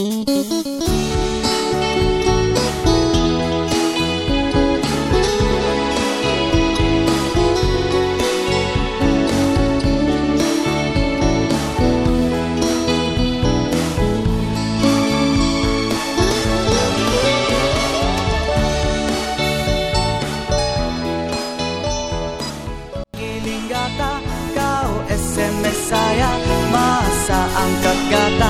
Ingatlah kau sms saja masa angkat ga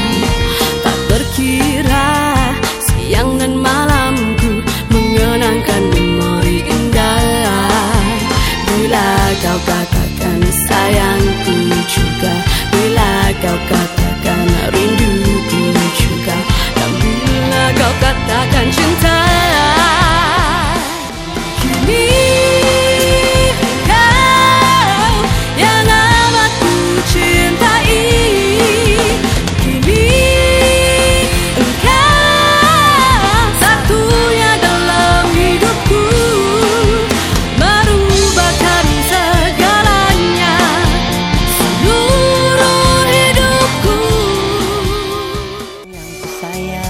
saya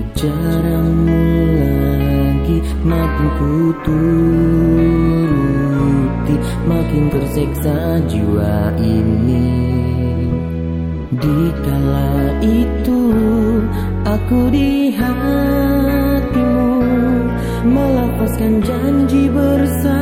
Ku jarangmu lagi Makin ku turuti Makin terseksa jiwa ini Dikala itu Aku di hatimu Melepaskan janji bersama